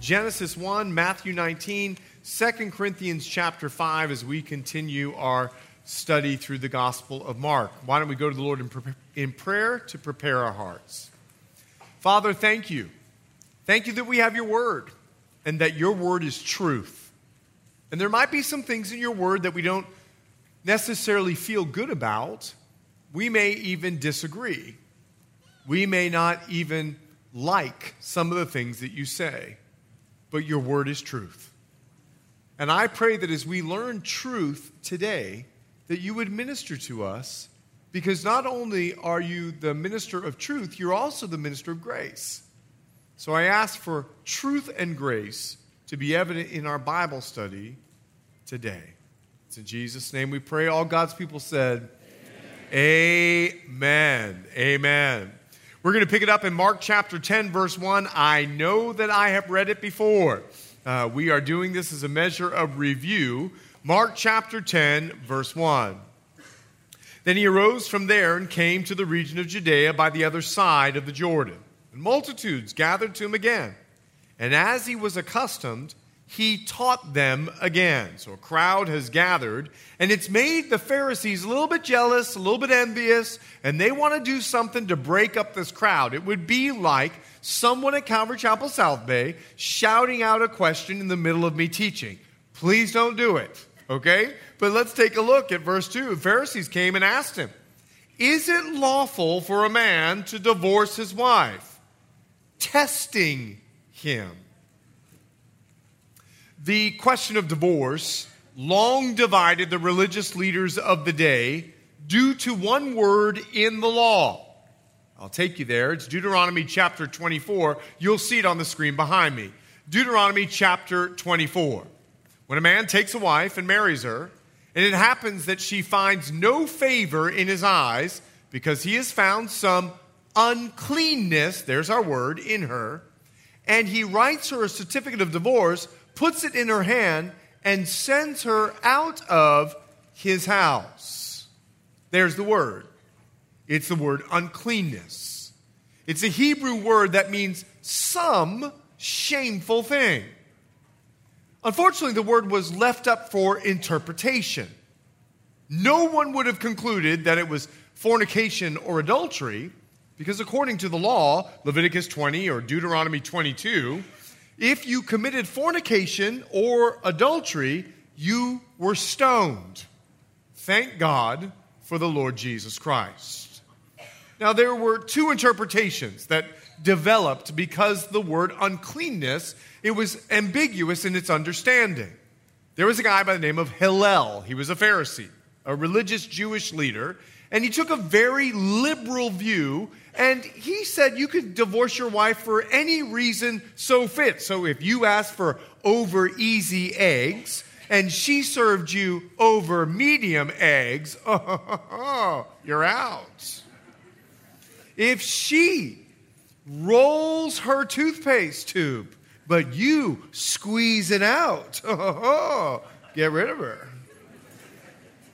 Genesis 1, Matthew 19, 2 Corinthians chapter 5 as we continue our study through the Gospel of Mark. Why don't we go to the Lord in, pre- in prayer to prepare our hearts? Father, thank you. Thank you that we have your word and that your word is truth. And there might be some things in your word that we don't necessarily feel good about. We may even disagree. We may not even like some of the things that you say but your word is truth. And I pray that as we learn truth today, that you would minister to us because not only are you the minister of truth, you're also the minister of grace. So I ask for truth and grace to be evident in our Bible study today. It's in Jesus' name we pray. All God's people said, Amen. Amen. Amen. We're going to pick it up in Mark chapter 10, verse 1. I know that I have read it before. Uh, we are doing this as a measure of review. Mark chapter 10, verse 1. Then he arose from there and came to the region of Judea by the other side of the Jordan. And multitudes gathered to him again. And as he was accustomed, he taught them again. So a crowd has gathered, and it's made the Pharisees a little bit jealous, a little bit envious, and they want to do something to break up this crowd. It would be like someone at Calvary Chapel South Bay shouting out a question in the middle of me teaching. Please don't do it, okay? But let's take a look at verse 2. The Pharisees came and asked him, Is it lawful for a man to divorce his wife? Testing him. The question of divorce long divided the religious leaders of the day due to one word in the law. I'll take you there. It's Deuteronomy chapter 24. You'll see it on the screen behind me. Deuteronomy chapter 24. When a man takes a wife and marries her, and it happens that she finds no favor in his eyes because he has found some uncleanness, there's our word, in her, and he writes her a certificate of divorce puts it in her hand, and sends her out of his house. There's the word. It's the word uncleanness. It's a Hebrew word that means some shameful thing. Unfortunately, the word was left up for interpretation. No one would have concluded that it was fornication or adultery, because according to the law, Leviticus 20 or Deuteronomy 22, if you committed fornication or adultery, you were stoned. Thank God for the Lord Jesus Christ. Now, there were two interpretations that developed because the word uncleanness it was ambiguous in its understanding. There was a guy by the name of Hillel. He was a Pharisee, a religious Jewish leader, and he took a very liberal view and he said you could divorce your wife for any reason so fit. So if you asked for over easy eggs and she served you over medium eggs, oh, you're out. If she rolls her toothpaste tube, but you squeeze it out, oh, get rid of her.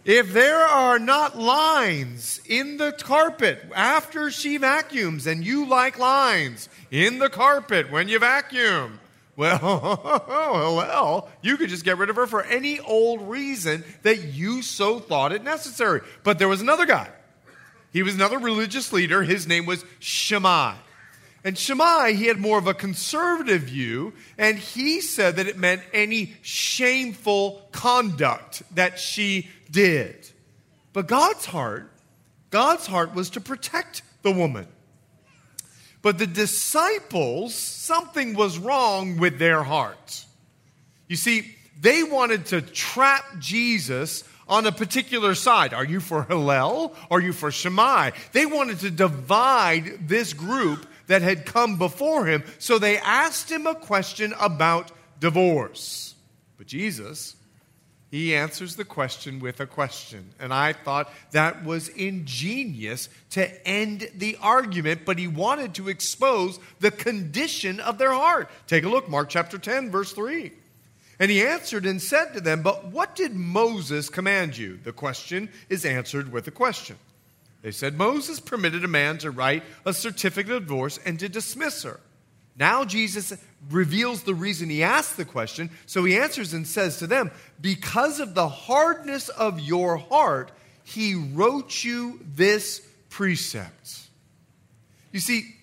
If there are not lines in the carpet after she vacuums and you like lines in the carpet when you vacuum, well, well, you could just get rid of her for any old reason that you so thought it necessary. But there was another guy. He was another religious leader. His name was Shammai. And Shammai, he had more of a conservative view, and he said that it meant any shameful conduct that she did. But God's heart, God's heart was to protect the woman. But the disciples, something was wrong with their heart. You see, they wanted to trap Jesus on a particular side. Are you for Hillel? Are you for Shammai? They wanted to divide this group that had come before him, so they asked him a question about divorce. But Jesus, he answers the question with a question. And I thought that was ingenious to end the argument, but he wanted to expose the condition of their heart. Take a look, Mark chapter 10, verse 3. And he answered and said to them, But what did Moses command you? The question is answered with a question. They said, Moses permitted a man to write a certificate of divorce and to dismiss her. Now Jesus reveals the reason he asked the question. So he answers and says to them, Because of the hardness of your heart, he wrote you this precept. You see,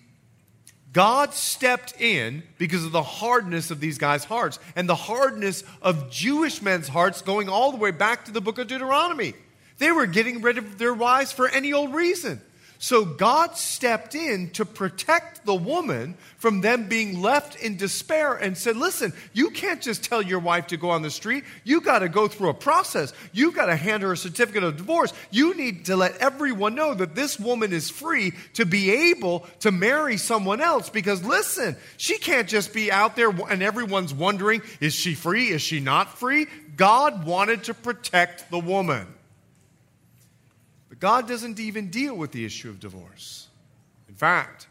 God stepped in because of the hardness of these guys' hearts and the hardness of Jewish men's hearts going all the way back to the book of Deuteronomy. They were getting rid of their wives for any old reason. So God stepped in to protect the woman from them being left in despair and said, Listen, you can't just tell your wife to go on the street. You got to go through a process. You've got to hand her a certificate of divorce. You need to let everyone know that this woman is free to be able to marry someone else because listen, she can't just be out there and everyone's wondering, is she free? Is she not free? God wanted to protect the woman. God doesn't even deal with the issue of divorce. In fact,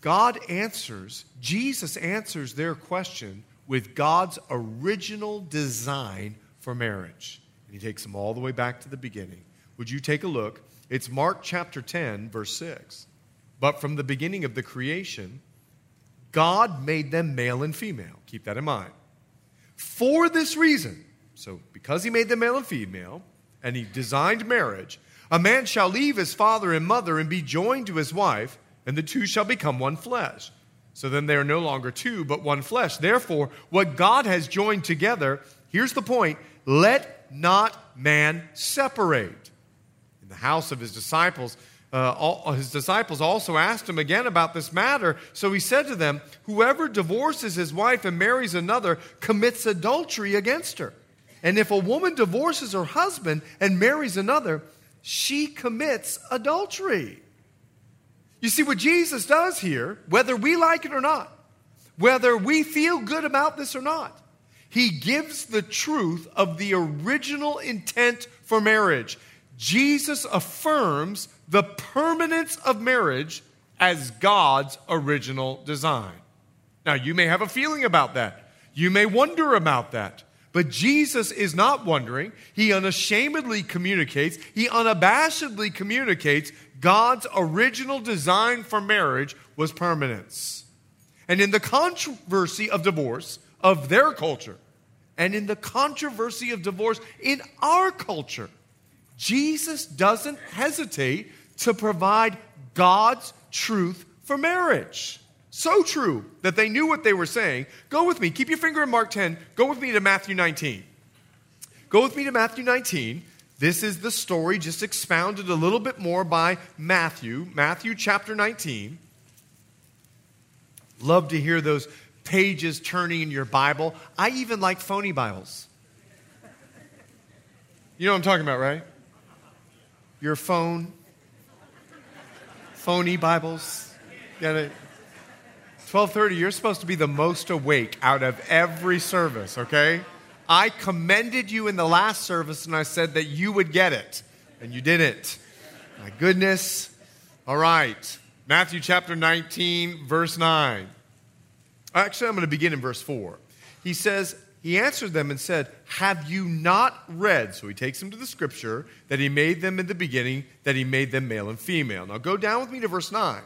God answers, Jesus answers their question with God's original design for marriage. And he takes them all the way back to the beginning. Would you take a look? It's Mark chapter 10, verse 6. But from the beginning of the creation, God made them male and female. Keep that in mind. For this reason, so because he made them male and female, and he designed marriage, a man shall leave his father and mother and be joined to his wife, and the two shall become one flesh. So then they are no longer two, but one flesh. Therefore, what God has joined together, here's the point let not man separate. In the house of his disciples, uh, all, his disciples also asked him again about this matter. So he said to them, Whoever divorces his wife and marries another commits adultery against her. And if a woman divorces her husband and marries another, she commits adultery. You see, what Jesus does here, whether we like it or not, whether we feel good about this or not, he gives the truth of the original intent for marriage. Jesus affirms the permanence of marriage as God's original design. Now, you may have a feeling about that. You may wonder about that. But Jesus is not wondering. He unashamedly communicates, he unabashedly communicates God's original design for marriage was permanence. And in the controversy of divorce of their culture, and in the controversy of divorce in our culture, Jesus doesn't hesitate to provide God's truth for marriage. So true that they knew what they were saying. Go with me. Keep your finger in Mark 10. Go with me to Matthew 19. Go with me to Matthew 19. This is the story just expounded a little bit more by Matthew. Matthew chapter 19. Love to hear those pages turning in your Bible. I even like phony Bibles. You know what I'm talking about, right? Your phone, phony Bibles. Got it? 12:30 you're supposed to be the most awake out of every service, okay? I commended you in the last service and I said that you would get it and you didn't. My goodness. All right. Matthew chapter 19 verse 9. Actually, I'm going to begin in verse 4. He says, he answered them and said, Have you not read? So he takes them to the scripture that he made them in the beginning, that he made them male and female. Now go down with me to verse 9.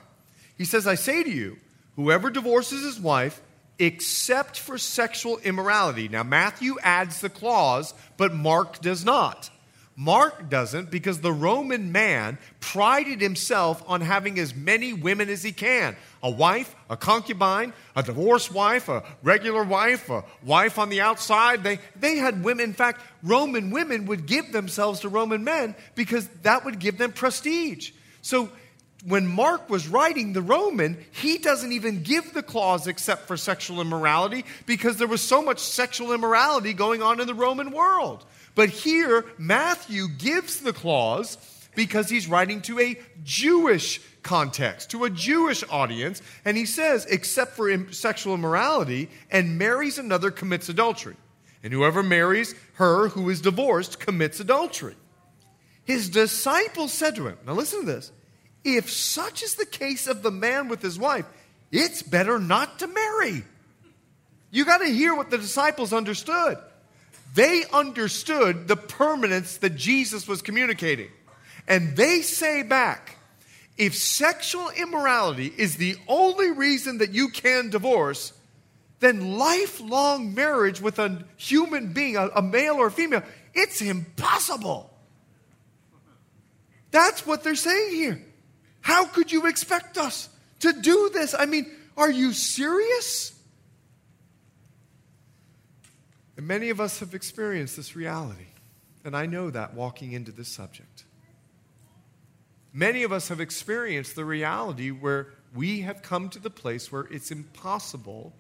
He says, I say to you, Whoever divorces his wife, except for sexual immorality. Now, Matthew adds the clause, but Mark does not. Mark doesn't because the Roman man prided himself on having as many women as he can a wife, a concubine, a divorced wife, a regular wife, a wife on the outside. They, they had women. In fact, Roman women would give themselves to Roman men because that would give them prestige. So when Mark was writing the Roman, he doesn't even give the clause except for sexual immorality because there was so much sexual immorality going on in the Roman world. But here, Matthew gives the clause because he's writing to a Jewish context, to a Jewish audience, and he says, except for sexual immorality, and marries another commits adultery. and whoever marries her who is divorced commits adultery. His disciples said to him, Now listen to this. If such is the case of the man with his wife, it's better not to marry. You got to hear what the disciples understood. They understood the permanence that Jesus was communicating. And they say back, if sexual immorality is the only reason that you can divorce, then lifelong marriage with a human being, a, a male or a female, it's impossible. That's what they're saying here. How could you expect us to do this? I mean, are you serious? And many of us have experienced this reality. And I know that walking into this subject. Many of us have experienced the reality where we have come to the place where it's impossible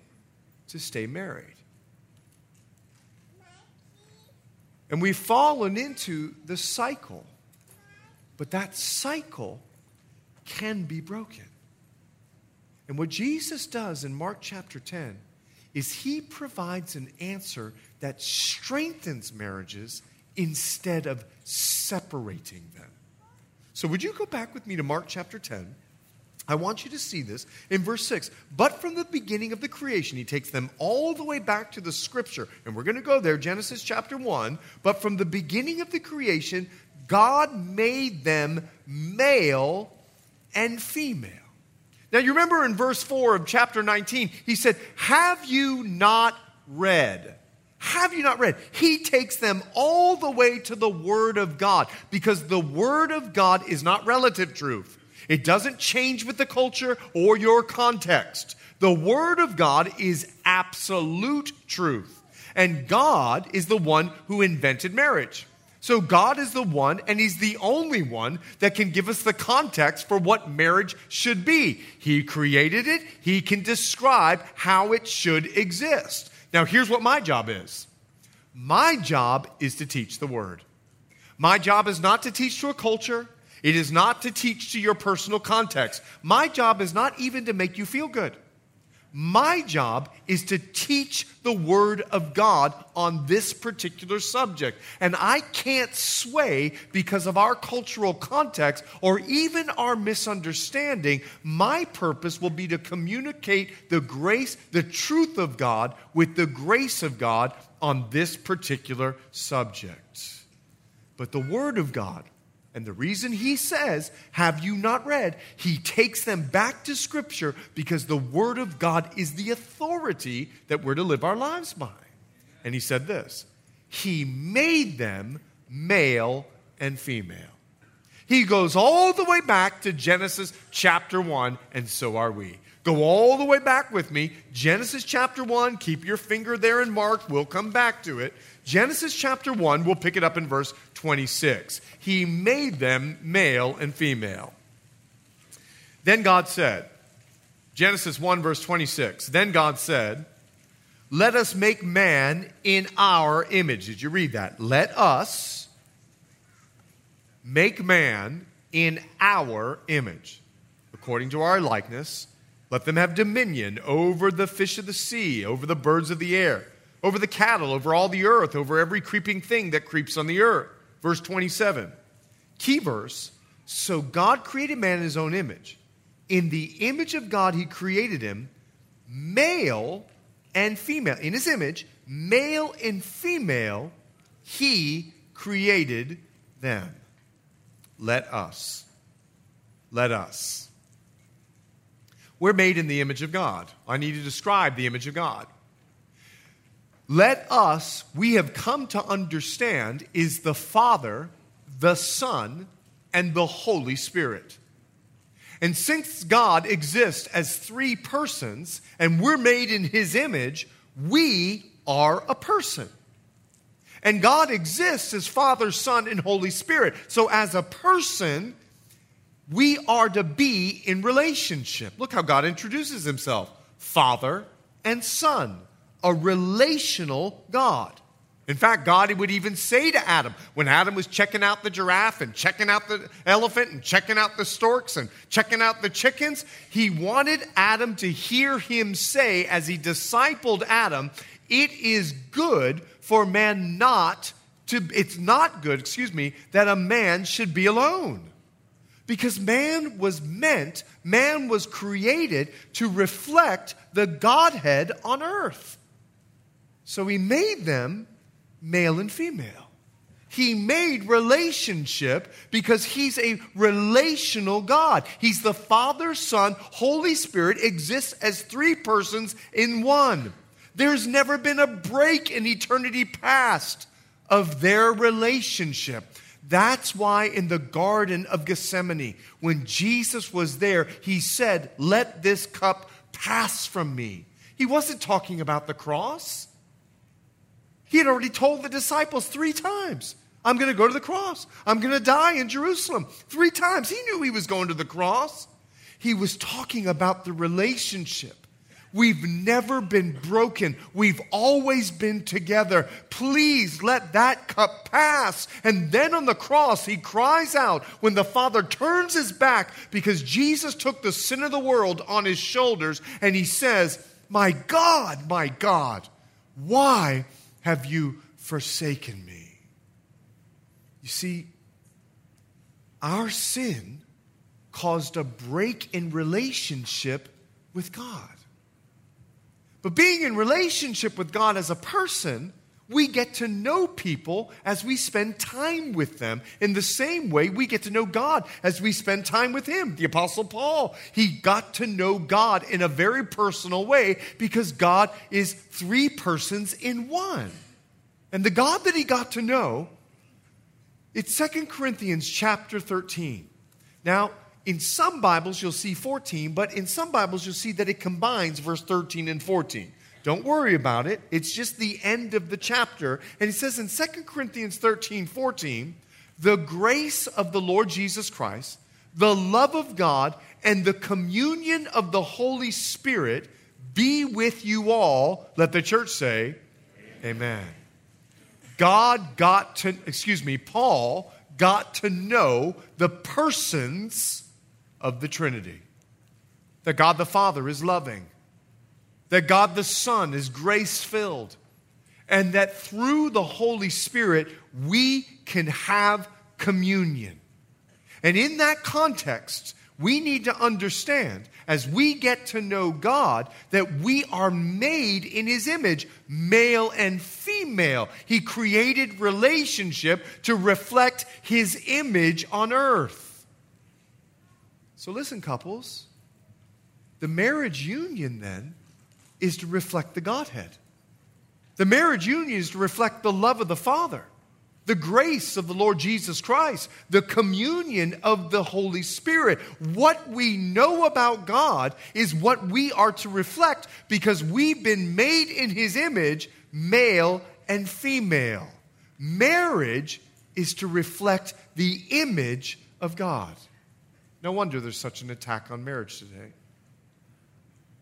to stay married. And we've fallen into the cycle. But that cycle can be broken. And what Jesus does in Mark chapter 10 is he provides an answer that strengthens marriages instead of separating them. So, would you go back with me to Mark chapter 10? I want you to see this in verse 6. But from the beginning of the creation, he takes them all the way back to the scripture. And we're going to go there, Genesis chapter 1. But from the beginning of the creation, God made them male and female. Now, you remember in verse 4 of chapter 19, he said, Have you not read? Have you not read? He takes them all the way to the Word of God because the Word of God is not relative truth. It doesn't change with the culture or your context. The Word of God is absolute truth. And God is the one who invented marriage. So God is the one, and He's the only one that can give us the context for what marriage should be. He created it, He can describe how it should exist. Now, here's what my job is my job is to teach the Word. My job is not to teach to a culture. It is not to teach to your personal context. My job is not even to make you feel good. My job is to teach the Word of God on this particular subject. And I can't sway because of our cultural context or even our misunderstanding. My purpose will be to communicate the grace, the truth of God with the grace of God on this particular subject. But the Word of God and the reason he says, Have you not read? He takes them back to Scripture because the Word of God is the authority that we're to live our lives by. And he said this He made them male and female. He goes all the way back to Genesis chapter 1, and so are we. Go all the way back with me. Genesis chapter 1, keep your finger there in Mark, we'll come back to it. Genesis chapter 1, we'll pick it up in verse 26. He made them male and female. Then God said, Genesis 1, verse 26. Then God said, Let us make man in our image. Did you read that? Let us make man in our image, according to our likeness. Let them have dominion over the fish of the sea, over the birds of the air over the cattle, over all the earth, over every creeping thing that creeps on the earth. Verse 27. Key verse. So God created man in his own image. In the image of God, he created him, male and female. In his image, male and female, he created them. Let us. Let us. We're made in the image of God. I need to describe the image of God let us, we have come to understand, is the Father, the Son, and the Holy Spirit. And since God exists as three persons and we're made in His image, we are a person. And God exists as Father, Son, and Holy Spirit. So, as a person, we are to be in relationship. Look how God introduces Himself Father and Son a relational God. In fact, God would even say to Adam, when Adam was checking out the giraffe and checking out the elephant and checking out the storks and checking out the chickens, he wanted Adam to hear him say, as he discipled Adam, it is good for man not to, it's not good, excuse me, that a man should be alone. Because man was meant, man was created to reflect the Godhead on earth. So he made them male and female. He made relationship because he's a relational God. He's the Father, Son, Holy Spirit exists as three persons in one. There's never been a break in eternity past of their relationship. That's why in the Garden of Gethsemane, when Jesus was there, he said, Let this cup pass from me. He wasn't talking about the cross. He had already told the disciples three times, I'm going to go to the cross. I'm going to die in Jerusalem. Three times. He knew he was going to the cross. He was talking about the relationship. We've never been broken. We've always been together. Please let that cup pass. And then on the cross, he cries out when the Father turns his back because Jesus took the sin of the world on his shoulders and he says, My God, my God, why have you forsaken me? You see, our sin caused a break in relationship with God. But being in relationship with God as a person, we get to know people as we spend time with them. In the same way, we get to know God as we spend time with Him. The Apostle Paul, he got to know God in a very personal way because God is three persons in one. And the God that he got to know, it's Second Corinthians chapter 13. Now, in some Bibles, you'll see 14, but in some Bibles, you'll see that it combines verse 13 and 14. Don't worry about it. It's just the end of the chapter. And he says in 2 Corinthians 13, 14, the grace of the Lord Jesus Christ, the love of God, and the communion of the Holy Spirit be with you all. Let the church say, Amen. Amen. God got to, excuse me, Paul got to know the persons of the Trinity. That God the Father is loving, that God the Son is grace filled, and that through the Holy Spirit we can have communion. And in that context, we need to understand as we get to know God that we are made in His image, male and female. He created relationship to reflect His image on earth. So listen, couples. The marriage union then is to reflect the Godhead. The marriage union is to reflect the love of the Father, the grace of the Lord Jesus Christ, the communion of the Holy Spirit. What we know about God is what we are to reflect because we've been made in His image, male and female. Marriage is to reflect the image of God. No wonder there's such an attack on marriage today.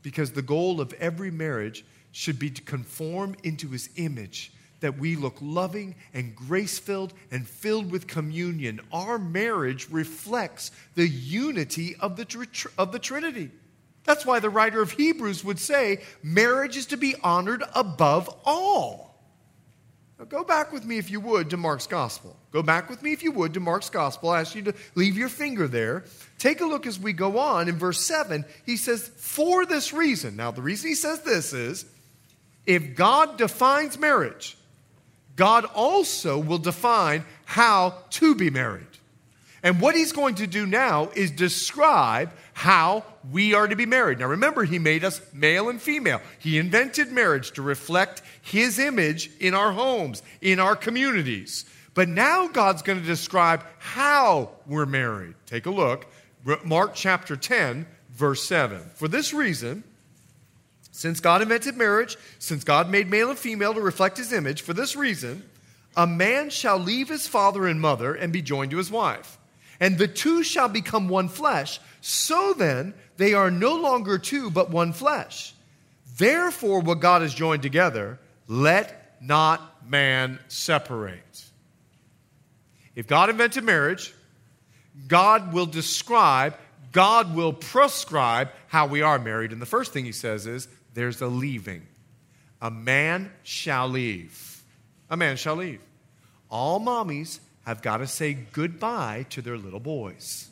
Because the goal of every marriage should be to conform into his image, that we look loving and grace filled and filled with communion. Our marriage reflects the unity of the, of the Trinity. That's why the writer of Hebrews would say marriage is to be honored above all. Now go back with me, if you would, to Mark's Gospel. Go back with me, if you would, to Mark's Gospel. I ask you to leave your finger there. Take a look as we go on. In verse 7, he says, For this reason. Now, the reason he says this is if God defines marriage, God also will define how to be married. And what he's going to do now is describe how we are to be married. Now, remember, he made us male and female. He invented marriage to reflect his image in our homes, in our communities. But now God's going to describe how we're married. Take a look. Mark chapter 10, verse 7. For this reason, since God invented marriage, since God made male and female to reflect his image, for this reason, a man shall leave his father and mother and be joined to his wife and the two shall become one flesh. So then, they are no longer two, but one flesh. Therefore, what God has joined together, let not man separate. If God invented marriage, God will describe, God will prescribe how we are married. And the first thing he says is there's a leaving. a man shall leave. A man shall leave. All mommies have got to say goodbye to their little boys.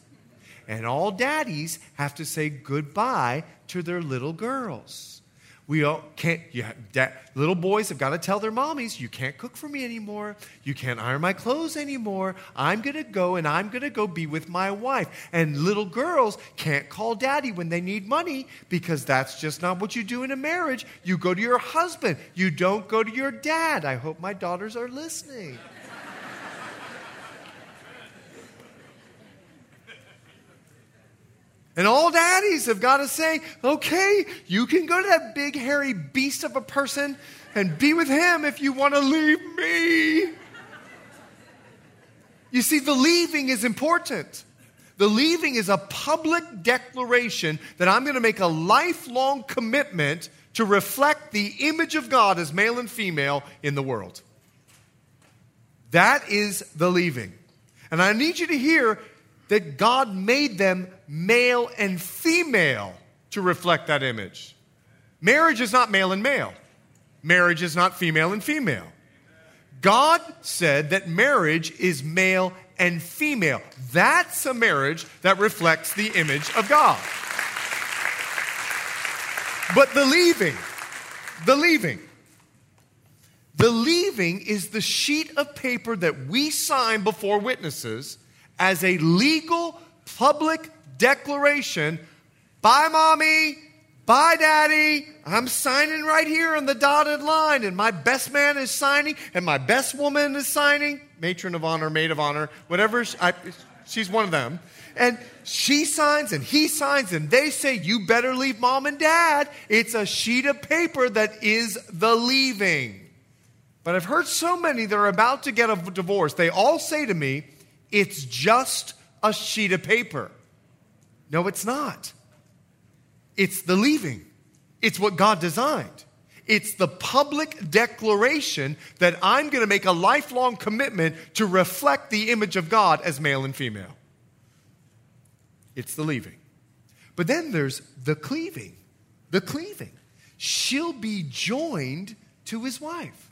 And all daddies have to say goodbye to their little girls. We all can't, yeah, dad, little boys have got to tell their mommies, you can't cook for me anymore. You can't iron my clothes anymore. I'm going to go and I'm going to go be with my wife. And little girls can't call daddy when they need money because that's just not what you do in a marriage. You go to your husband, you don't go to your dad. I hope my daughters are listening. And all daddies have got to say, okay, you can go to that big, hairy beast of a person and be with him if you want to leave me. You see, the leaving is important. The leaving is a public declaration that I'm going to make a lifelong commitment to reflect the image of God as male and female in the world. That is the leaving. And I need you to hear that God made them male and female to reflect that image. Marriage is not male and male, marriage is not female and female. God said that marriage is male and female. That's a marriage that reflects the image of God. But the leaving, the leaving, the leaving is the sheet of paper that we sign before witnesses as a legal public declaration by mommy, by daddy. I'm signing right here on the dotted line, and my best man is signing, and my best woman is signing, matron of honor, maid of honor, whatever. She, I, she's one of them. And she signs and he signs, and they say, You better leave mom and dad. It's a sheet of paper that is the leaving. But I've heard so many that are about to get a divorce, they all say to me, it's just a sheet of paper. No, it's not. It's the leaving, it's what God designed. It's the public declaration that I'm going to make a lifelong commitment to reflect the image of God as male and female. It's the leaving. But then there's the cleaving. The cleaving. She'll be joined to his wife.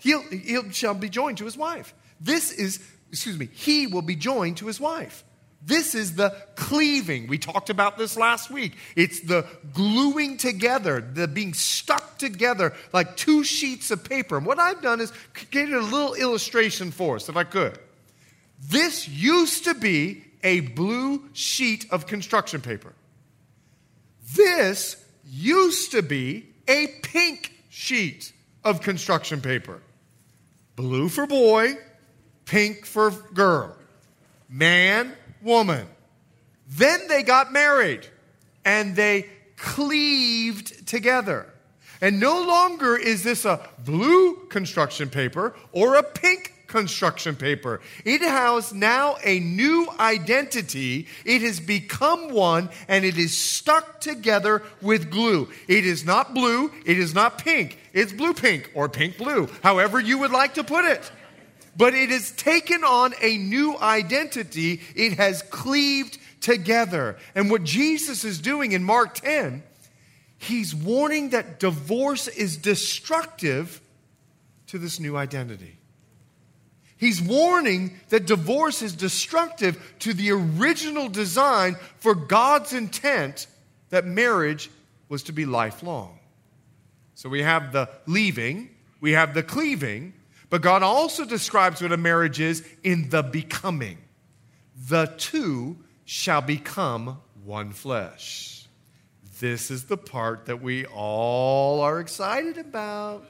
He'll, he shall be joined to his wife. This is excuse me, he will be joined to his wife. This is the cleaving. We talked about this last week. It's the gluing together, the being stuck together like two sheets of paper. And what I've done is created a little illustration for us, if I could. This used to be a blue sheet of construction paper. This used to be a pink sheet of construction paper. Blue for boy, pink for girl, man, woman. Then they got married and they cleaved together. And no longer is this a blue construction paper or a pink construction paper. It has now a new identity. It has become one and it is stuck together with glue. It is not blue, it is not pink. It's blue pink or pink blue, however you would like to put it but it has taken on a new identity. It has cleaved together. And what Jesus is doing in Mark 10, he's warning that divorce is destructive to this new identity. He's warning that divorce is destructive to the original design for God's intent that marriage was to be lifelong. So we have the leaving, we have the cleaving, but God also describes what a marriage is in the becoming. The two shall become one flesh. This is the part that we all are excited about.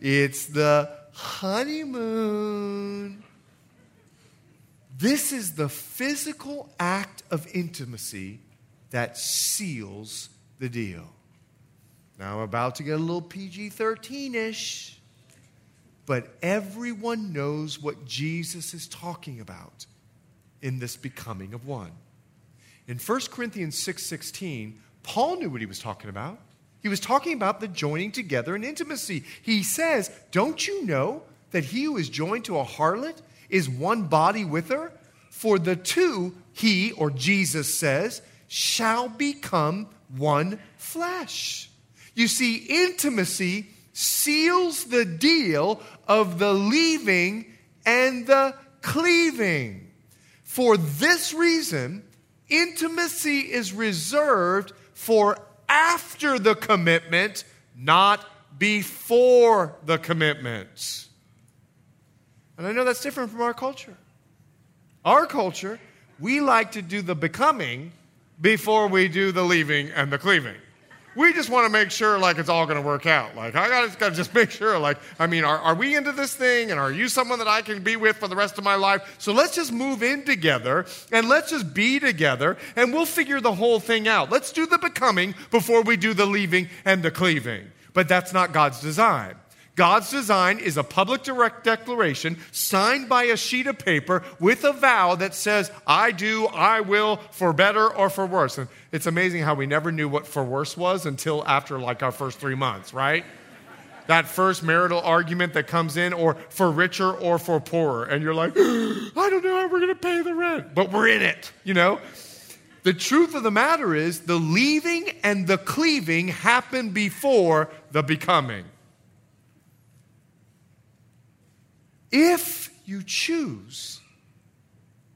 It's the honeymoon. This is the physical act of intimacy that seals the deal. Now, I'm about to get a little PG 13 ish but everyone knows what Jesus is talking about in this becoming of one. In 1 Corinthians 6:16, Paul knew what he was talking about. He was talking about the joining together in intimacy. He says, "Don't you know that he who is joined to a harlot is one body with her? For the two, he or Jesus says, shall become one flesh." You see, intimacy seals the deal of the leaving and the cleaving. For this reason, intimacy is reserved for after the commitment, not before the commitment. And I know that's different from our culture. Our culture, we like to do the becoming before we do the leaving and the cleaving we just want to make sure like it's all going to work out. Like I got to just make sure. Like I mean, are, are we into this thing, and are you someone that I can be with for the rest of my life? So let's just move in together and let's just be together, and we'll figure the whole thing out. Let's do the becoming before we do the leaving and the cleaving. But that's not God's design. God's design is a public direct declaration signed by a sheet of paper with a vow that says, I do, I will, for better or for worse. And it's amazing how we never knew what for worse was until after like our first three months, right? that first marital argument that comes in, or for richer or for poorer. And you're like, I don't know how we're going to pay the rent, but we're in it, you know? The truth of the matter is, the leaving and the cleaving happen before the becoming. If you choose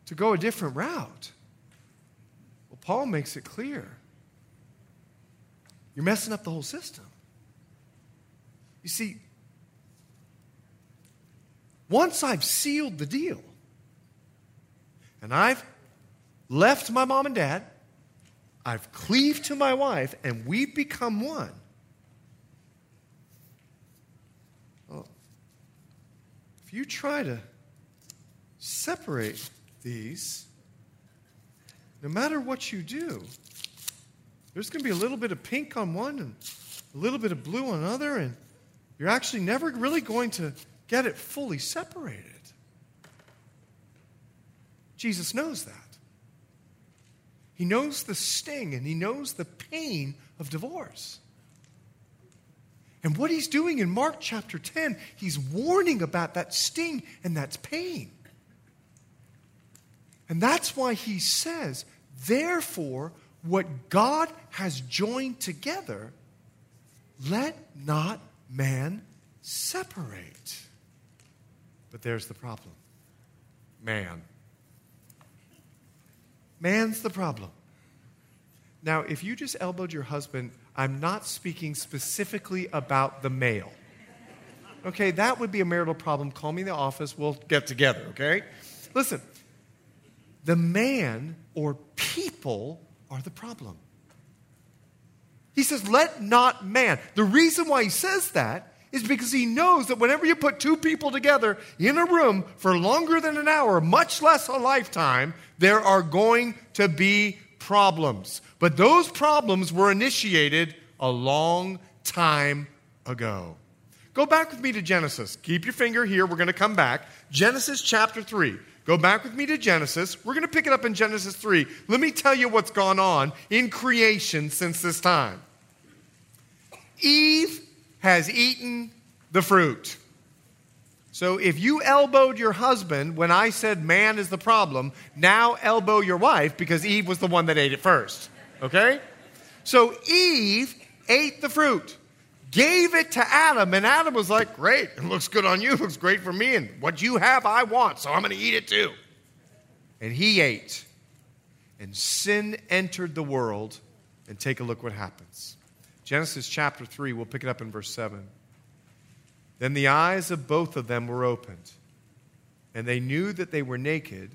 to go a different route, well, Paul makes it clear you're messing up the whole system. You see, once I've sealed the deal and I've left my mom and dad, I've cleaved to my wife, and we've become one. You try to separate these, no matter what you do, there's going to be a little bit of pink on one and a little bit of blue on another, and you're actually never really going to get it fully separated. Jesus knows that. He knows the sting and he knows the pain of divorce. And what he's doing in Mark chapter 10, he's warning about that sting and that pain. And that's why he says, therefore, what God has joined together, let not man separate. But there's the problem man. Man's the problem. Now, if you just elbowed your husband I'm not speaking specifically about the male. Okay, that would be a marital problem. Call me in the office. We'll get together, okay? Listen, the man or people are the problem. He says, let not man. The reason why he says that is because he knows that whenever you put two people together in a room for longer than an hour, much less a lifetime, there are going to be problems. But those problems were initiated a long time ago. Go back with me to Genesis. Keep your finger here. We're going to come back. Genesis chapter 3. Go back with me to Genesis. We're going to pick it up in Genesis 3. Let me tell you what's gone on in creation since this time. Eve has eaten the fruit. So if you elbowed your husband when I said man is the problem, now elbow your wife because Eve was the one that ate it first. Okay? So Eve ate the fruit, gave it to Adam, and Adam was like, Great, it looks good on you, it looks great for me, and what you have, I want, so I'm to eat it too. And he ate, and sin entered the world, and take a look what happens. Genesis chapter 3, we'll pick it up in verse 7. Then the eyes of both of them were opened, and they knew that they were naked,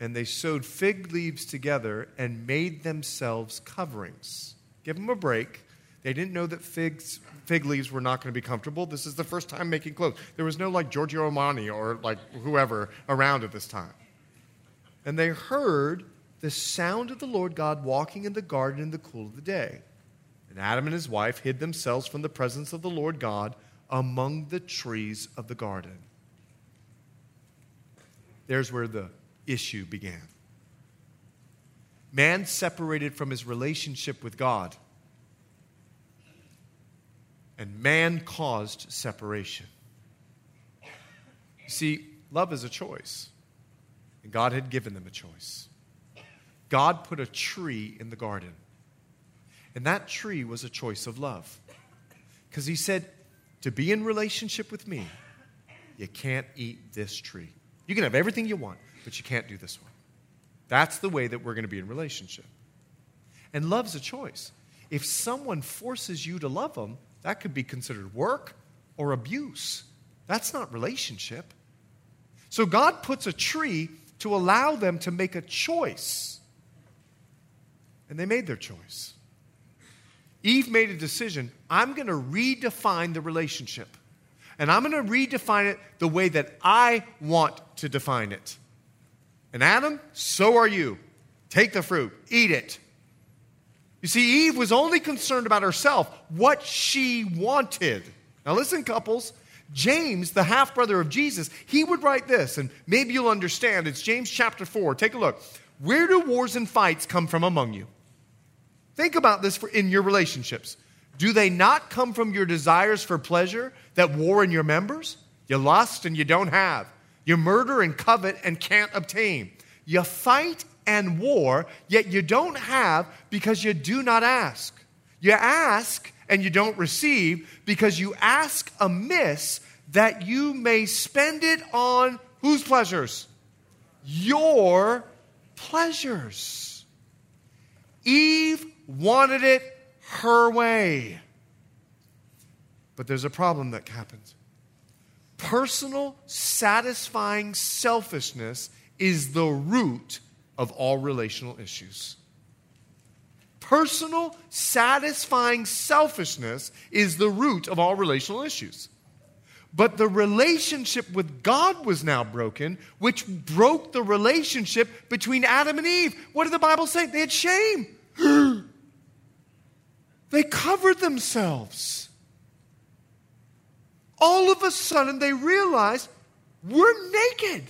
and they sewed fig leaves together and made themselves coverings. Give them a break. They didn't know that figs, fig leaves were not going to be comfortable. This is the first time making clothes. There was no like Giorgio Armani or like whoever around at this time. And they heard the sound of the Lord God walking in the garden in the cool of the day. And Adam and his wife hid themselves from the presence of the Lord God among the trees of the garden. There's where the issue began. Man separated from his relationship with God, and man caused separation. You see, love is a choice, and God had given them a choice. God put a tree in the garden, and that tree was a choice of love. Because he said, to be in relationship with me, you can't eat this tree. You can have everything you want, but you can't do this one. That's the way that we're going to be in relationship. And love's a choice. If someone forces you to love them, that could be considered work or abuse. That's not relationship. So God puts a tree to allow them to make a choice. And they made their choice. Eve made a decision I'm going to redefine the relationship. And I'm going to redefine it the way that I want to define it. And Adam, so are you. Take the fruit, eat it. You see, Eve was only concerned about herself, what she wanted. Now, listen, couples. James, the half brother of Jesus, he would write this, and maybe you'll understand. It's James chapter 4. Take a look. Where do wars and fights come from among you? Think about this for, in your relationships. Do they not come from your desires for pleasure that war in your members? You lust and you don't have. You murder and covet and can't obtain. You fight and war, yet you don't have because you do not ask. You ask and you don't receive because you ask amiss that you may spend it on whose pleasures? Your pleasures. Eve wanted it her way. But there's a problem that happens. Personal, satisfying selfishness is the root of all relational issues. Personal, satisfying selfishness is the root of all relational issues. But the relationship with God was now broken, which broke the relationship between Adam and Eve. What did the Bible say? They had shame. they covered themselves. All of a sudden, they realized we're naked.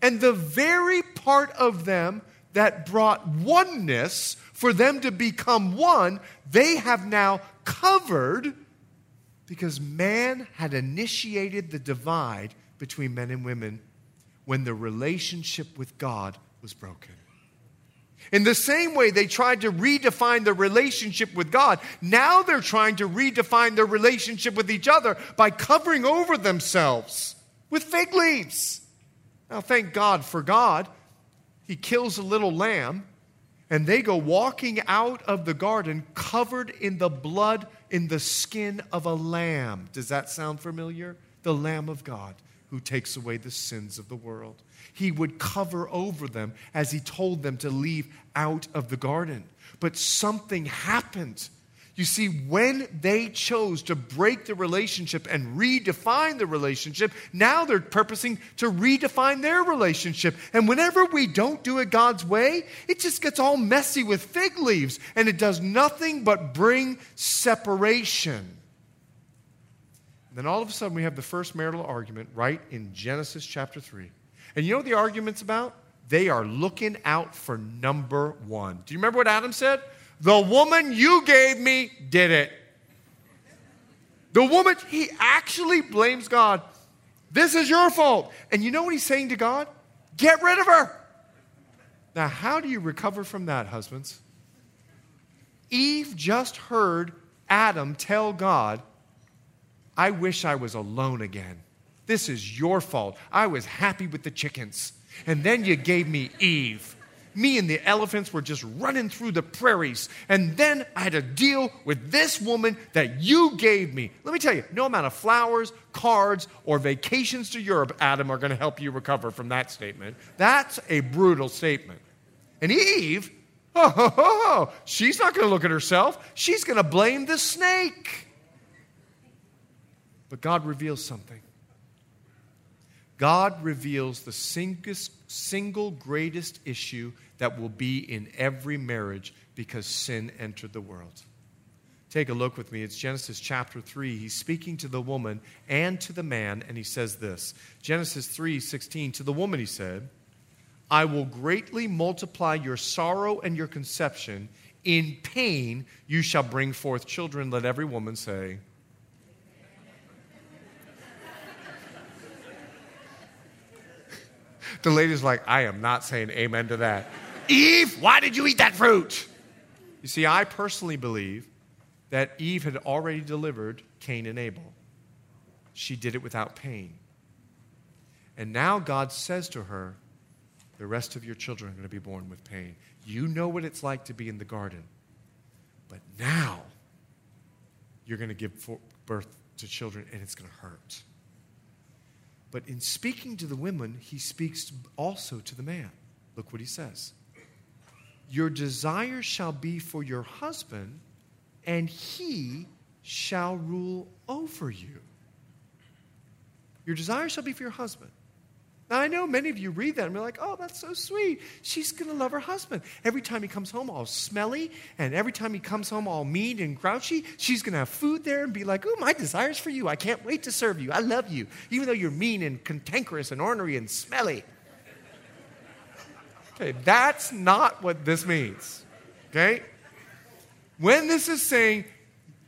And the very part of them that brought oneness for them to become one, they have now covered because man had initiated the divide between men and women when the relationship with God was broken. In the same way they tried to redefine the relationship with God, now they're trying to redefine their relationship with each other by covering over themselves with fig leaves. Now, thank God for God. He kills a little lamb, and they go walking out of the garden covered in the blood in the skin of a lamb. Does that sound familiar? The Lamb of God who takes away the sins of the world. He would cover over them as he told them to leave out of the garden. But something happened you see, when they chose to break the relationship and redefine the relationship, now they're purposing to redefine their relationship. And whenever we don't do it God's way, it just gets all messy with fig leaves and it does nothing but bring separation. Then all of a sudden, we have the first marital argument right in Genesis chapter 3. And you know what the argument's about? They are looking out for number one. Do you remember what Adam said? The woman you gave me did it. The woman, he actually blames God. This is your fault. And you know what he's saying to God? Get rid of her. Now, how do you recover from that, husbands? Eve just heard Adam tell God, I wish I was alone again. This is your fault. I was happy with the chickens. And then you gave me Eve me and the elephants were just running through the prairies. And then I had to deal with this woman that you gave me. Let me tell you, no amount of flowers, cards, or vacations to Europe, Adam, are going to help you recover from that statement. That's a brutal statement. And Eve, oh, ho, ho, ho, she's not going to look at herself. She's going to blame the snake. But God reveals something. God reveals the single greatest issue that will be in every marriage because sin entered the world. Take a look with me. It's Genesis chapter 3. He's speaking to the woman and to the man, and he says this Genesis 3 16. To the woman, he said, I will greatly multiply your sorrow and your conception. In pain you shall bring forth children. Let every woman say, The lady's like, I am not saying amen to that. Eve, why did you eat that fruit? You see, I personally believe that Eve had already delivered Cain and Abel. She did it without pain. And now God says to her, The rest of your children are going to be born with pain. You know what it's like to be in the garden. But now, you're going to give birth to children, and it's going to hurt. But in speaking to the women, he speaks also to the man. Look what he says Your desire shall be for your husband, and he shall rule over you. Your desire shall be for your husband. Now, I know many of you read that and be like, oh, that's so sweet. She's going to love her husband. Every time he comes home all smelly, and every time he comes home all mean and grouchy, she's going to have food there and be like, oh, my desire's for you. I can't wait to serve you. I love you, even though you're mean and cantankerous and ornery and smelly. Okay, that's not what this means. Okay? When this is saying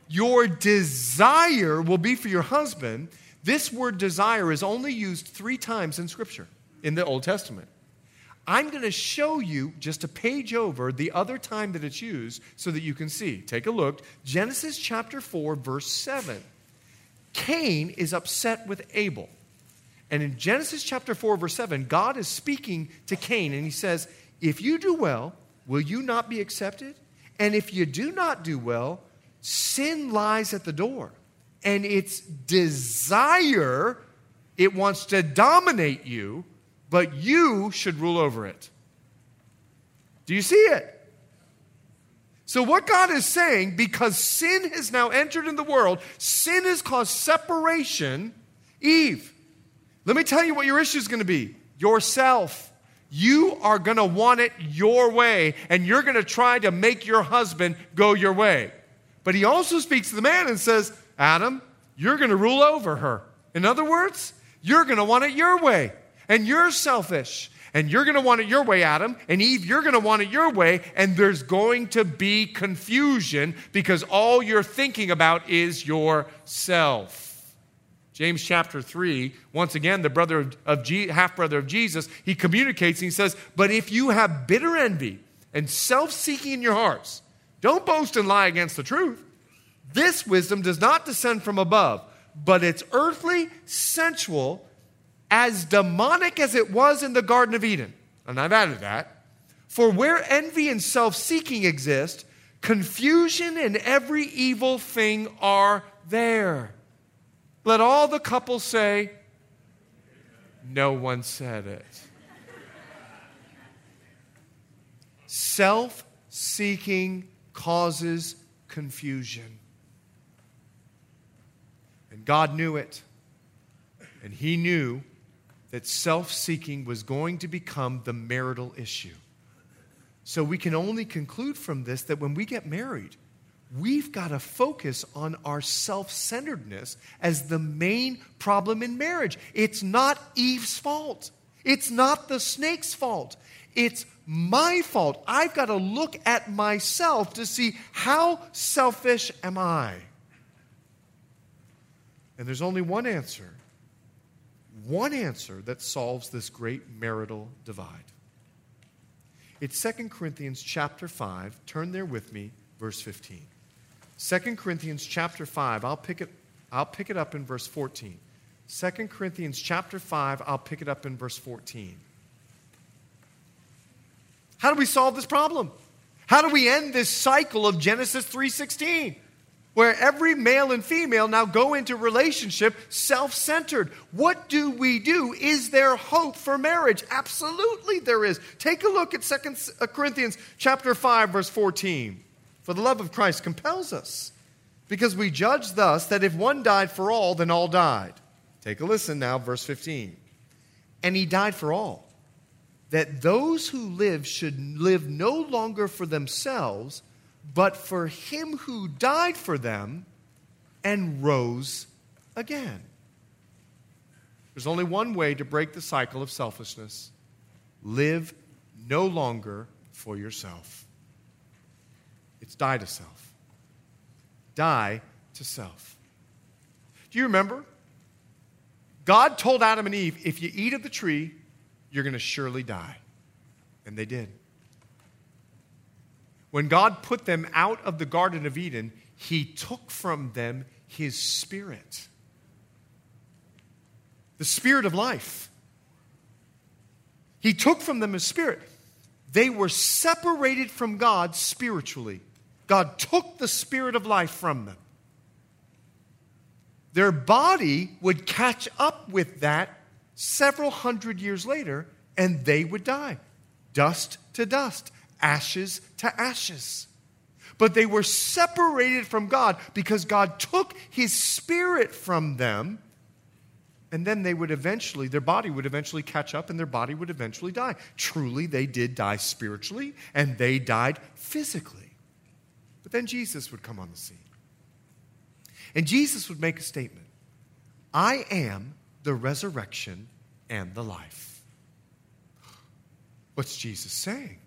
your desire will be for your husband, this word desire is only used three times in Scripture in the Old Testament. I'm going to show you just a page over the other time that it's used so that you can see. Take a look. Genesis chapter 4, verse 7. Cain is upset with Abel. And in Genesis chapter 4, verse 7, God is speaking to Cain and he says, If you do well, will you not be accepted? And if you do not do well, sin lies at the door and its desire, it wants to dominate you, but you should rule over it. Do you see it? So, what God is saying, because sin has now entered in the world, sin has caused separation. Eve, let me tell you what your issue is going to be yourself. You are going to want it your way, and you're going to try to make your husband go your way. But he also speaks to the man and says, Adam, you're going to rule over her. In other words, you're going to want it your way. And you're selfish. And you're going to want it your way, Adam. And Eve, you're going to want it your way. And there's going to be confusion because all you're thinking about is yourself. James chapter 3, once again, the brother of, of half brother of Jesus, he communicates and he says, But if you have bitter envy and self seeking in your hearts, don't boast and lie against the truth. This wisdom does not descend from above, but it's earthly, sensual, as demonic as it was in the Garden of Eden. And I've added that. For where envy and self seeking exist, confusion and every evil thing are there. Let all the couples say, No one said it. Self seeking causes confusion. God knew it. And He knew that self seeking was going to become the marital issue. So we can only conclude from this that when we get married, we've got to focus on our self centeredness as the main problem in marriage. It's not Eve's fault, it's not the snake's fault. It's my fault. I've got to look at myself to see how selfish am I. And there's only one answer, one answer that solves this great marital divide. It's 2 Corinthians chapter 5. Turn there with me, verse 15. 2 Corinthians chapter 5, I'll pick it, I'll pick it up in verse 14. 2 Corinthians chapter 5, I'll pick it up in verse 14. How do we solve this problem? How do we end this cycle of Genesis 3:16? Where every male and female now go into relationship self-centered. What do we do? Is there hope for marriage? Absolutely there is. Take a look at 2 uh, Corinthians chapter 5 verse 14. For the love of Christ compels us, because we judge thus that if one died for all, then all died. Take a listen now, verse 15. And he died for all, that those who live should live no longer for themselves, but for him who died for them and rose again. There's only one way to break the cycle of selfishness live no longer for yourself. It's die to self. Die to self. Do you remember? God told Adam and Eve, if you eat of the tree, you're going to surely die. And they did. When God put them out of the Garden of Eden, he took from them his spirit. The spirit of life. He took from them his spirit. They were separated from God spiritually. God took the spirit of life from them. Their body would catch up with that several hundred years later, and they would die. Dust to dust, ashes to ashes. But they were separated from God because God took his spirit from them. And then they would eventually, their body would eventually catch up and their body would eventually die. Truly, they did die spiritually and they died physically. But then Jesus would come on the scene. And Jesus would make a statement I am the resurrection and the life. What's Jesus saying?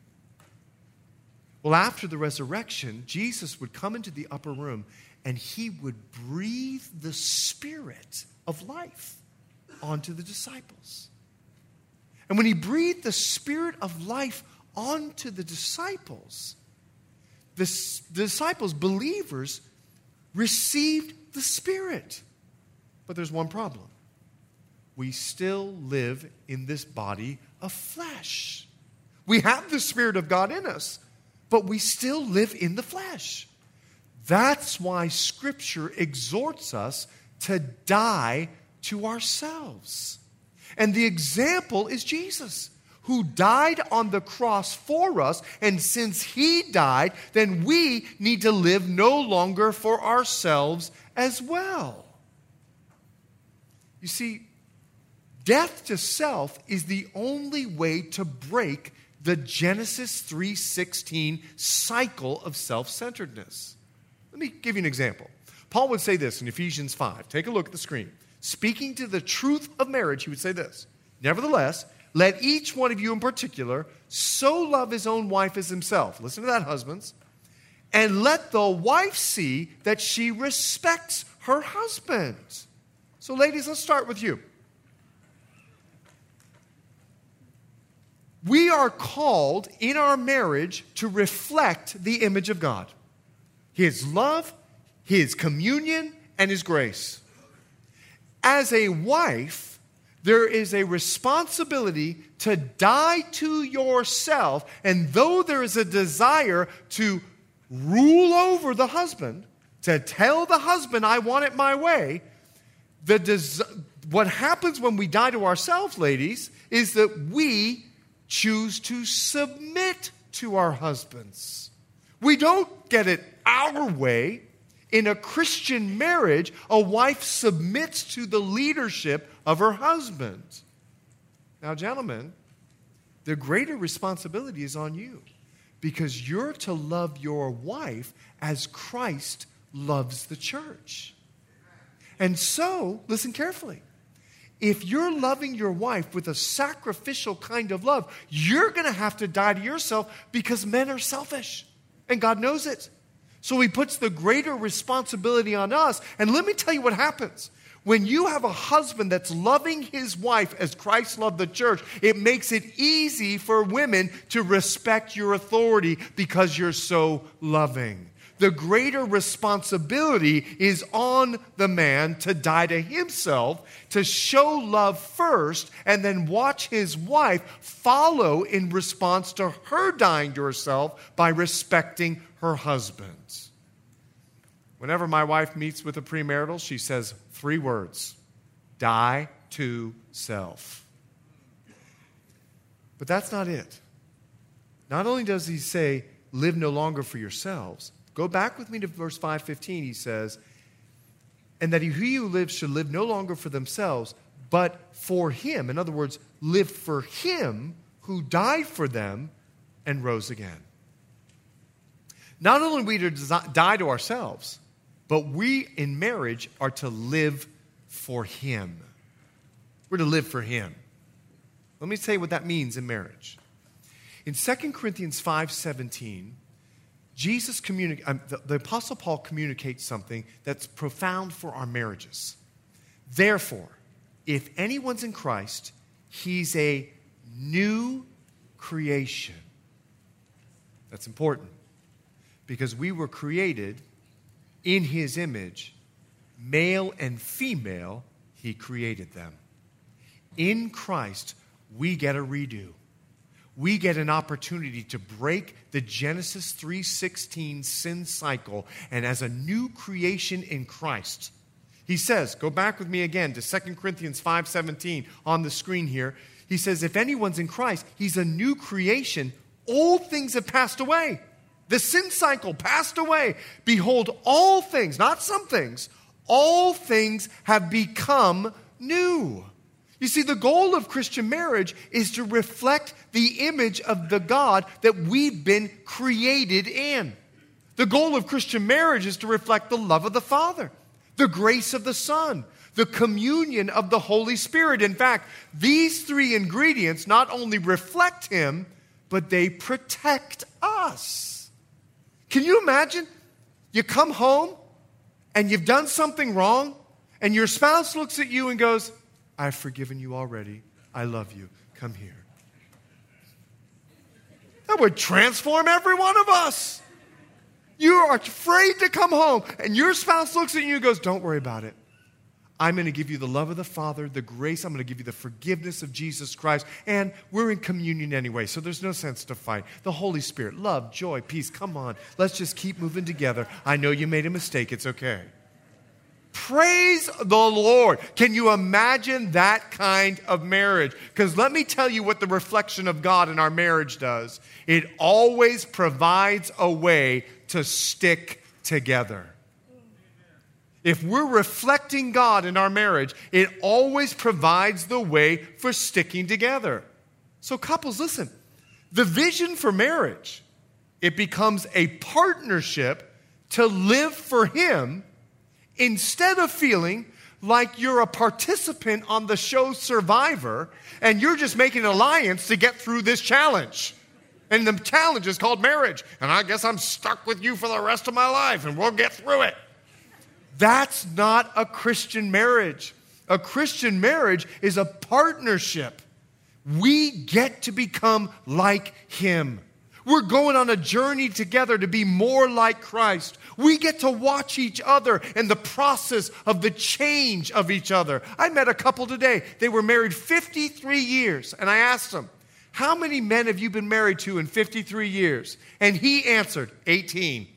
Well, after the resurrection, Jesus would come into the upper room and he would breathe the spirit of life onto the disciples. And when he breathed the spirit of life onto the disciples, the, the disciples, believers, received the Spirit. But there's one problem we still live in this body of flesh. We have the Spirit of God in us, but we still live in the flesh. That's why Scripture exhorts us to die to ourselves. And the example is Jesus who died on the cross for us. And since he died, then we need to live no longer for ourselves as well. You see, death to self is the only way to break the Genesis 3:16 cycle of self-centeredness. Let me give you an example. Paul would say this in Ephesians 5. Take a look at the screen. Speaking to the truth of marriage, he would say this. Nevertheless, let each one of you in particular so love his own wife as himself. Listen to that, husbands. And let the wife see that she respects her husband. So, ladies, let's start with you. We are called in our marriage to reflect the image of God His love, His communion, and His grace. As a wife, there is a responsibility to die to yourself. And though there is a desire to rule over the husband, to tell the husband, I want it my way, the des- what happens when we die to ourselves, ladies, is that we choose to submit to our husbands. We don't get it our way. In a Christian marriage, a wife submits to the leadership of her husband. Now, gentlemen, the greater responsibility is on you because you're to love your wife as Christ loves the church. And so, listen carefully. If you're loving your wife with a sacrificial kind of love, you're going to have to die to yourself because men are selfish. And God knows it. So he puts the greater responsibility on us. And let me tell you what happens. When you have a husband that's loving his wife as Christ loved the church, it makes it easy for women to respect your authority because you're so loving. The greater responsibility is on the man to die to himself, to show love first, and then watch his wife follow in response to her dying to herself by respecting her husband. Whenever my wife meets with a premarital, she says three words die to self. But that's not it. Not only does he say, live no longer for yourselves, go back with me to verse 515. He says, and that he who lives should live no longer for themselves, but for him. In other words, live for him who died for them and rose again. Not only we to die to ourselves, but we in marriage are to live for Him. We're to live for Him. Let me tell you what that means in marriage. In 2 Corinthians 5:17, Jesus communicate um, the, the apostle Paul communicates something that's profound for our marriages. Therefore, if anyone's in Christ, he's a new creation. That's important because we were created In his image, male and female, he created them. In Christ, we get a redo. We get an opportunity to break the Genesis 3:16 sin cycle and as a new creation in Christ. He says, go back with me again to 2 Corinthians 5:17 on the screen here. He says if anyone's in Christ, he's a new creation. Old things have passed away. The sin cycle passed away. Behold, all things, not some things, all things have become new. You see, the goal of Christian marriage is to reflect the image of the God that we've been created in. The goal of Christian marriage is to reflect the love of the Father, the grace of the Son, the communion of the Holy Spirit. In fact, these three ingredients not only reflect Him, but they protect us. Can you imagine? You come home and you've done something wrong, and your spouse looks at you and goes, I've forgiven you already. I love you. Come here. That would transform every one of us. You are afraid to come home, and your spouse looks at you and goes, Don't worry about it. I'm going to give you the love of the Father, the grace. I'm going to give you the forgiveness of Jesus Christ. And we're in communion anyway, so there's no sense to fight. The Holy Spirit, love, joy, peace. Come on. Let's just keep moving together. I know you made a mistake. It's okay. Praise the Lord. Can you imagine that kind of marriage? Because let me tell you what the reflection of God in our marriage does it always provides a way to stick together. If we're reflecting God in our marriage, it always provides the way for sticking together. So, couples, listen the vision for marriage, it becomes a partnership to live for Him instead of feeling like you're a participant on the show Survivor and you're just making an alliance to get through this challenge. And the challenge is called marriage. And I guess I'm stuck with you for the rest of my life and we'll get through it. That's not a Christian marriage. A Christian marriage is a partnership. We get to become like Him. We're going on a journey together to be more like Christ. We get to watch each other and the process of the change of each other. I met a couple today. They were married 53 years, and I asked them, How many men have you been married to in 53 years? And he answered, 18.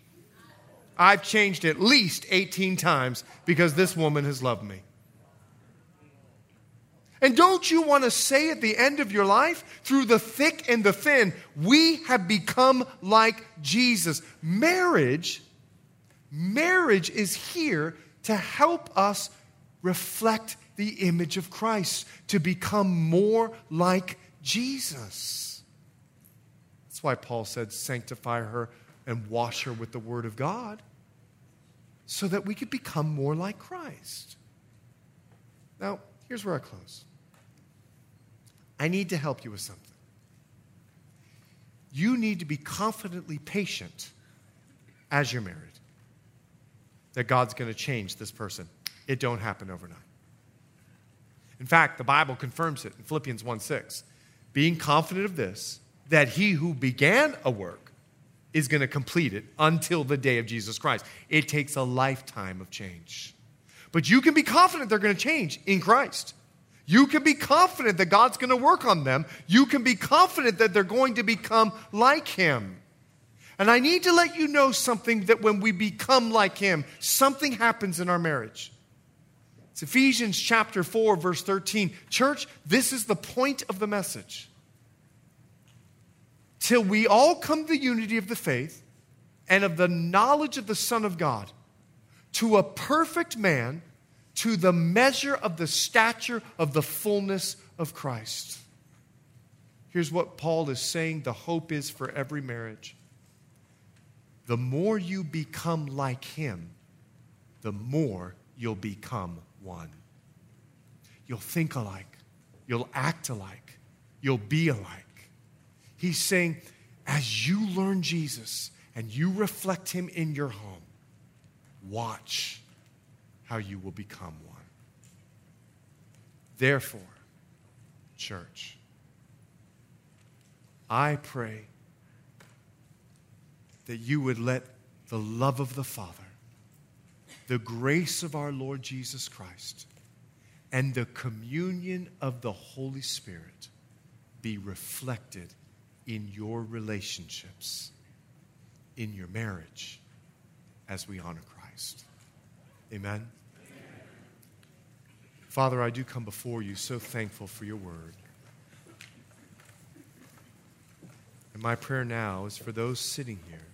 I've changed at least 18 times because this woman has loved me. And don't you want to say at the end of your life, through the thick and the thin, we have become like Jesus? Marriage, marriage is here to help us reflect the image of Christ, to become more like Jesus. That's why Paul said, sanctify her and wash her with the word of God so that we could become more like Christ. Now, here's where I close. I need to help you with something. You need to be confidently patient as you're married. That God's going to change this person. It don't happen overnight. In fact, the Bible confirms it in Philippians 1 6. Being confident of this, that he who began a work is going to complete it until the day of Jesus Christ. It takes a lifetime of change. But you can be confident they're going to change in Christ. You can be confident that God's going to work on them. You can be confident that they're going to become like Him. And I need to let you know something that when we become like Him, something happens in our marriage. It's Ephesians chapter 4, verse 13. Church, this is the point of the message till we all come to the unity of the faith and of the knowledge of the Son of God, to a perfect man, to the measure of the stature of the fullness of Christ. Here's what Paul is saying the hope is for every marriage. The more you become like him, the more you'll become one. You'll think alike, you'll act alike, you'll be alike. He's saying, as you learn Jesus and you reflect him in your home, watch how you will become one. Therefore, church, I pray that you would let the love of the Father, the grace of our Lord Jesus Christ and the communion of the Holy Spirit be reflected in your relationships, in your marriage, as we honor Christ. Amen. Father, I do come before you so thankful for your word. And my prayer now is for those sitting here,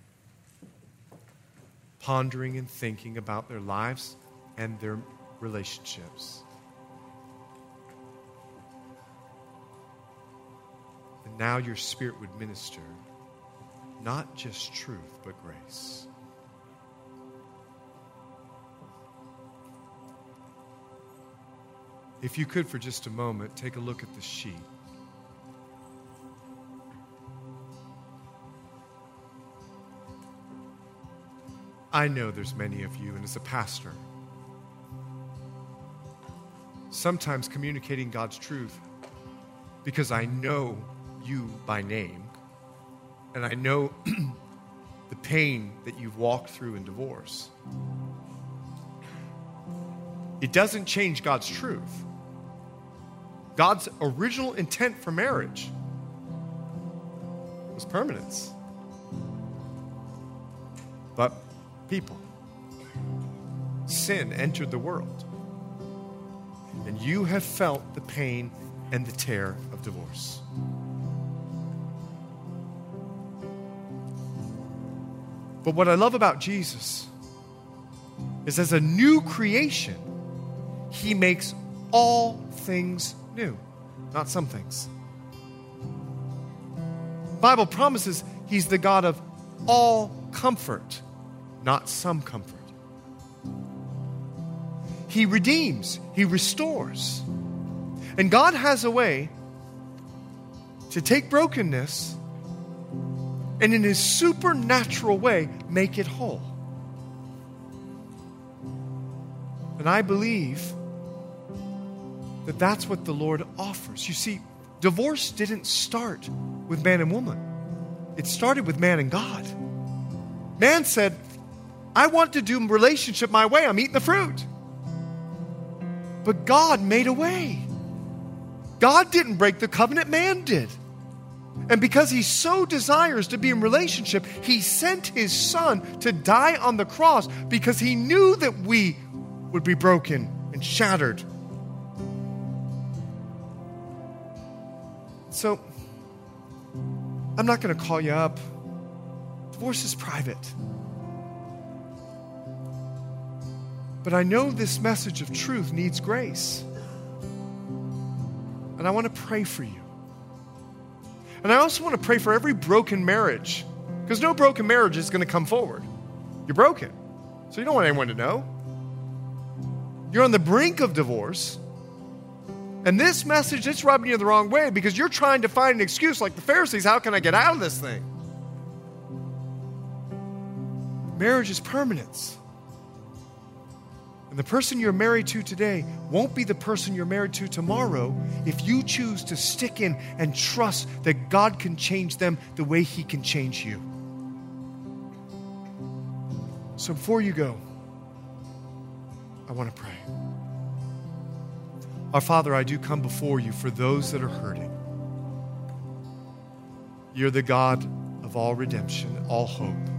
pondering and thinking about their lives and their relationships. And now your spirit would minister not just truth, but grace. If you could, for just a moment, take a look at the sheet. I know there's many of you, and as a pastor, sometimes communicating God's truth because I know you by name, and I know the pain that you've walked through in divorce. It doesn't change God's truth. God's original intent for marriage was permanence. People, sin entered the world. And you have felt the pain and the tear of divorce. But what I love about Jesus is as a new creation, he makes all things new, not some things. Bible promises he's the God of all comfort, not some comfort. He redeems, he restores. And God has a way to take brokenness and in his supernatural way make it whole. And I believe that that's what the Lord offers. You see, divorce didn't start with man and woman, it started with man and God. Man said, I want to do relationship my way, I'm eating the fruit. But God made a way. God didn't break the covenant, man did. And because he so desires to be in relationship, he sent his son to die on the cross because he knew that we would be broken and shattered So, I'm not going to call you up. Divorce is private. But I know this message of truth needs grace. And I want to pray for you. And I also want to pray for every broken marriage, because no broken marriage is going to come forward. You're broken. So you don't want anyone to know. You're on the brink of divorce. And this message, it's rubbing you the wrong way because you're trying to find an excuse like the Pharisees. How can I get out of this thing? Marriage is permanence. The person you're married to today won't be the person you're married to tomorrow if you choose to stick in and trust that God can change them the way He can change you. So before you go, I want to pray. Our Father, I do come before you for those that are hurting. You're the God of all redemption, all hope.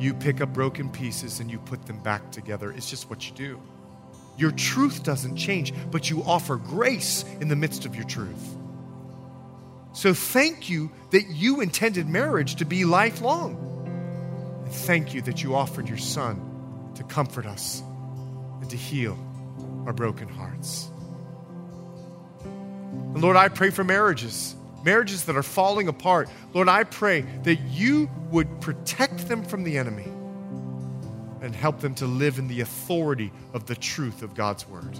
You pick up broken pieces and you put them back together. It's just what you do. Your truth doesn't change, but you offer grace in the midst of your truth. So thank you that you intended marriage to be lifelong. And thank you that you offered your son to comfort us and to heal our broken hearts. And Lord, I pray for marriages, marriages that are falling apart. Lord, I pray that you would protect them from the enemy and help them to live in the authority of the truth of God's word.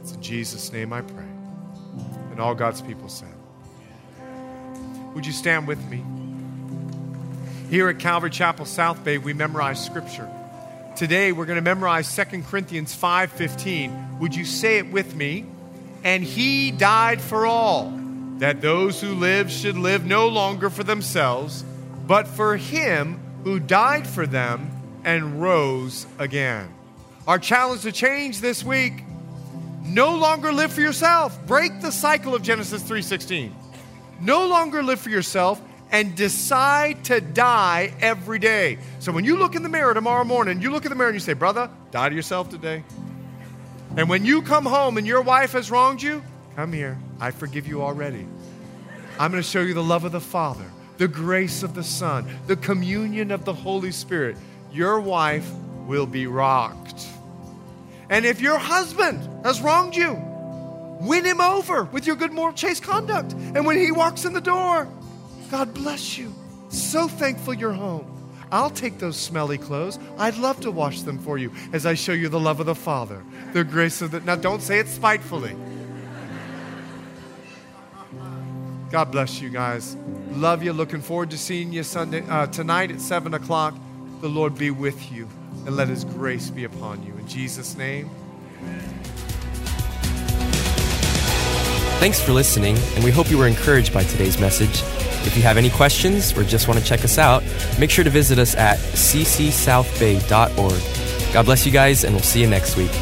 It's in Jesus' name I pray. And all God's people said. Would you stand with me? Here at Calvary Chapel South Bay, we memorize scripture. Today we're going to memorize 2 Corinthians 5:15. Would you say it with me? and he died for all, that those who live should live no longer for themselves, but for him who died for them and rose again. Our challenge to change this week no longer live for yourself. Break the cycle of Genesis 3:16. No longer live for yourself and decide to die every day. So when you look in the mirror tomorrow morning, you look in the mirror and you say, "Brother, die to yourself today." And when you come home and your wife has wronged you, come here. I forgive you already. I'm going to show you the love of the Father, the grace of the Son, the communion of the Holy Spirit. Your wife will be rocked. And if your husband has wronged you, win him over with your good moral chase conduct. And when he walks in the door, God bless you. So thankful you're home. I'll take those smelly clothes. I'd love to wash them for you as I show you the love of the Father, the grace of the. Now, don't say it spitefully. God bless you guys. Love you. Looking forward to seeing you Sunday uh, tonight at seven o'clock. The Lord be with you and let His grace be upon you. In Jesus' name. Thanks for listening, and we hope you were encouraged by today's message. If you have any questions or just want to check us out, make sure to visit us at ccsouthbay.org. God bless you guys, and we'll see you next week.